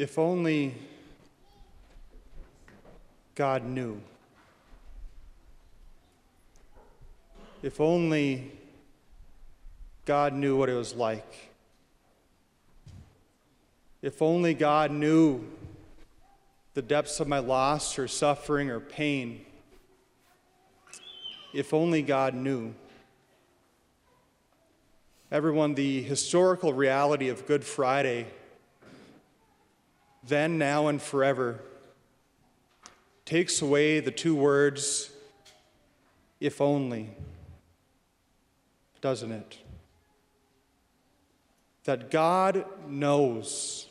If only God knew. If only God knew what it was like. If only God knew the depths of my loss or suffering or pain. If only God knew. Everyone, the historical reality of Good Friday, then, now, and forever, takes away the two words, if only, doesn't it? That God knows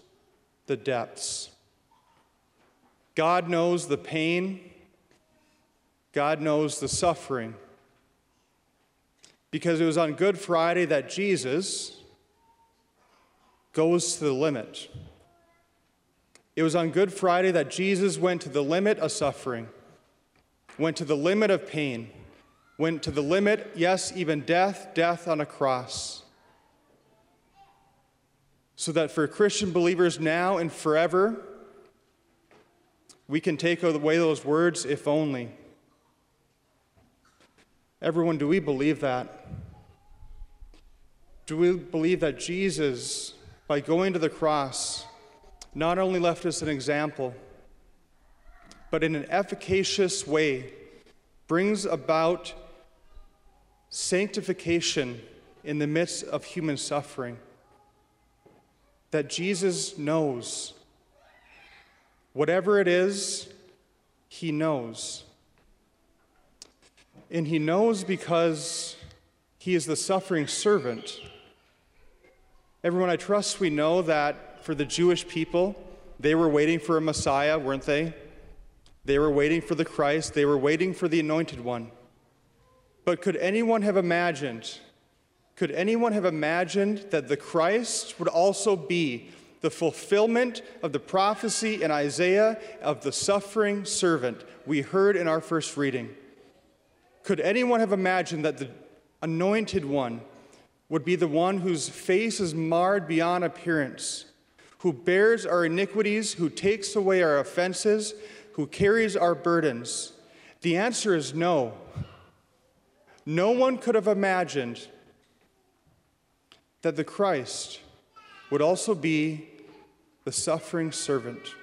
the depths. God knows the pain. God knows the suffering. Because it was on Good Friday that Jesus goes to the limit. It was on Good Friday that Jesus went to the limit of suffering, went to the limit of pain, went to the limit, yes, even death, death on a cross. So that for Christian believers now and forever, we can take away those words, if only. Everyone, do we believe that? Do we believe that Jesus, by going to the cross, not only left us an example, but in an efficacious way brings about sanctification in the midst of human suffering? That Jesus knows. Whatever it is, He knows. And He knows because He is the suffering servant Everyone, I trust we know that for the Jewish people, they were waiting for a Messiah, weren't they? They were waiting for the Christ, they were waiting for the anointed one. But could anyone have imagined, could anyone have imagined that the Christ would also be the fulfillment of the prophecy in Isaiah of the suffering servant we heard in our first reading? Could anyone have imagined that the anointed one would be the one whose face is marred beyond appearance, who bears our iniquities, who takes away our offenses, who carries our burdens? The answer is no. No one could have imagined that the Christ would also be the suffering servant.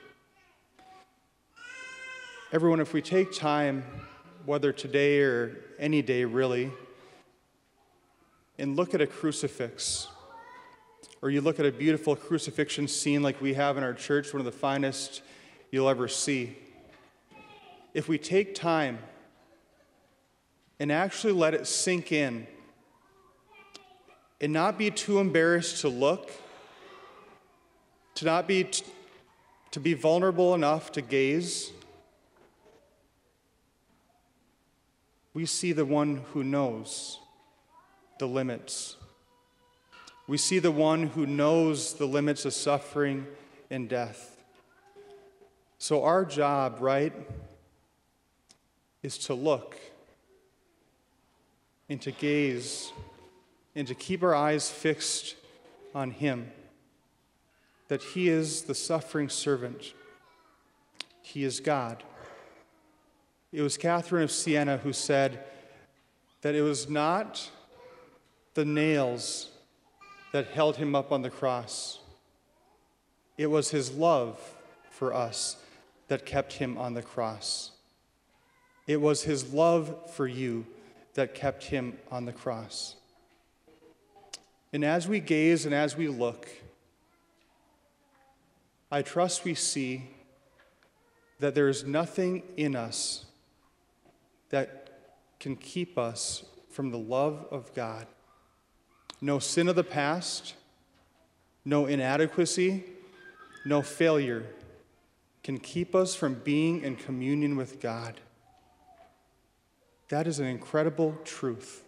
Everyone, if we take time, whether today or any day really, and look at a crucifix, or you look at a beautiful crucifixion scene like we have in our church, one of the finest you'll ever see, if we take time and actually let it sink in and not be too embarrassed to look, to not be t- to be vulnerable enough to gaze, we see the one who knows the limits. We see the one who knows the limits of suffering and death. So, our job, right, is to look and to gaze and to keep our eyes fixed on Him, that He is the suffering servant, He is God. It was Catherine of Siena who said that it was not the nails that held him up on the cross. It was his love for us that kept him on the cross. It was his love for you that kept him on the cross. And as we gaze and as we look, I trust we see that there is nothing in us that can keep us from the love of God no sin of the past, no inadequacy, no failure can keep us from being in communion with God. That is an incredible truth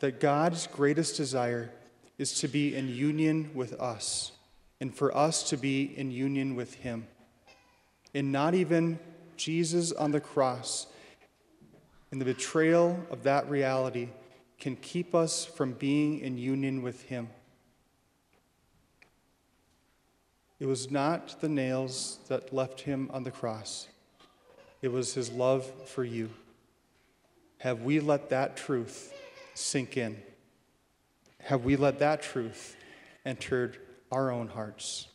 that God's greatest desire is to be in union with us and for us to be in union with Him. And not even Jesus on the cross and the betrayal of that reality can keep us from being in union with Him. It was not the nails that left him on the cross, it was his love for you. Have we let that truth sink in? Have we let that truth entered our own hearts?